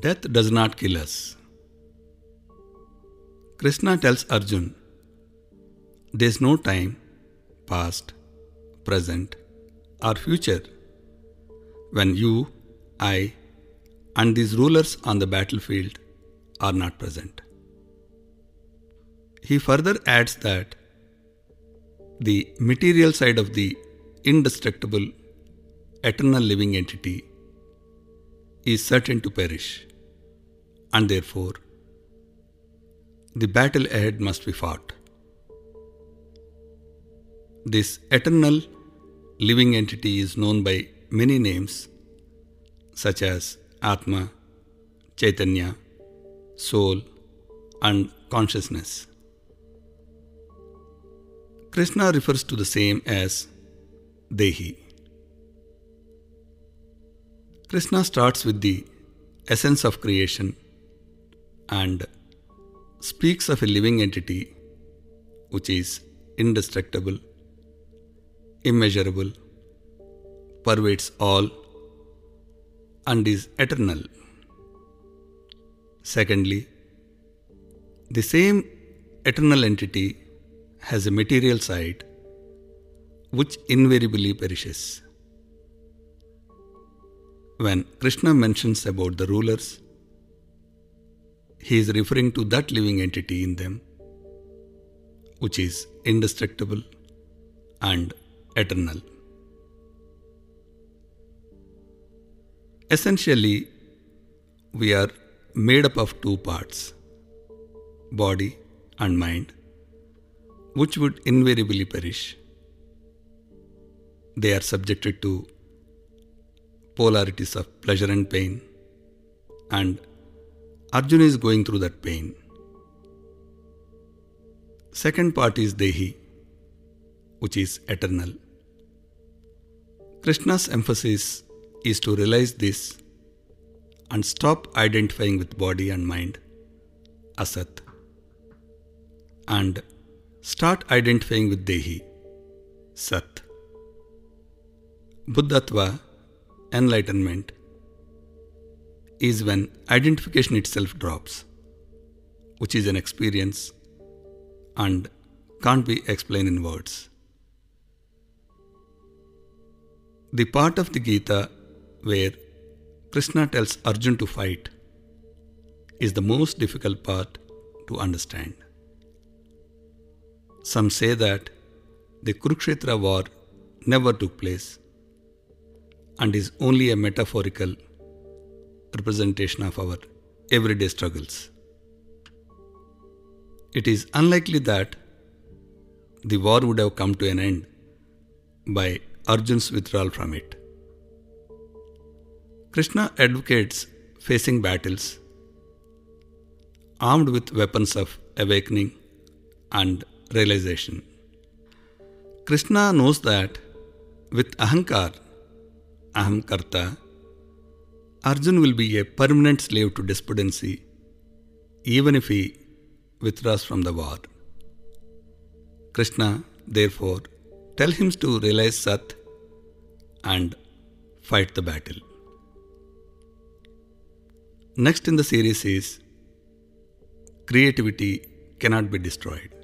Death does not kill us. Krishna tells Arjun, There is no time, past, present, or future, when you, I, and these rulers on the battlefield are not present. He further adds that the material side of the indestructible, eternal living entity is certain to perish, and therefore the battle ahead must be fought. This eternal living entity is known by many names such as Atma, Chaitanya, Soul, and Consciousness. Krishna refers to the same as Dehi. Krishna starts with the essence of creation and speaks of a living entity which is indestructible, immeasurable, pervades all, and is eternal. Secondly, the same eternal entity has a material side which invariably perishes. When Krishna mentions about the rulers, he is referring to that living entity in them which is indestructible and eternal. Essentially, we are made up of two parts body and mind, which would invariably perish. They are subjected to polarities of pleasure and pain, and Arjuna is going through that pain. Second part is Dehi, which is eternal. Krishna's emphasis is to realize this and stop identifying with body and mind, asat, and start identifying with Dehi, sat. Buddhatva, enlightenment, is when identification itself drops, which is an experience and can't be explained in words. The part of the Gita where Krishna tells Arjun to fight is the most difficult part to understand. Some say that the Kurukshetra war never took place and is only a metaphorical representation of our everyday struggles. It is unlikely that the war would have come to an end by Arjun's withdrawal from it. Krishna advocates facing battles armed with weapons of awakening and realization. Krishna knows that with Ahankar, Ahamkarta, Arjun will be a permanent slave to despondency, even if he withdraws from the war. Krishna, therefore, tells him to realize Sat and fight the battle. Next in the series is Creativity Cannot Be Destroyed.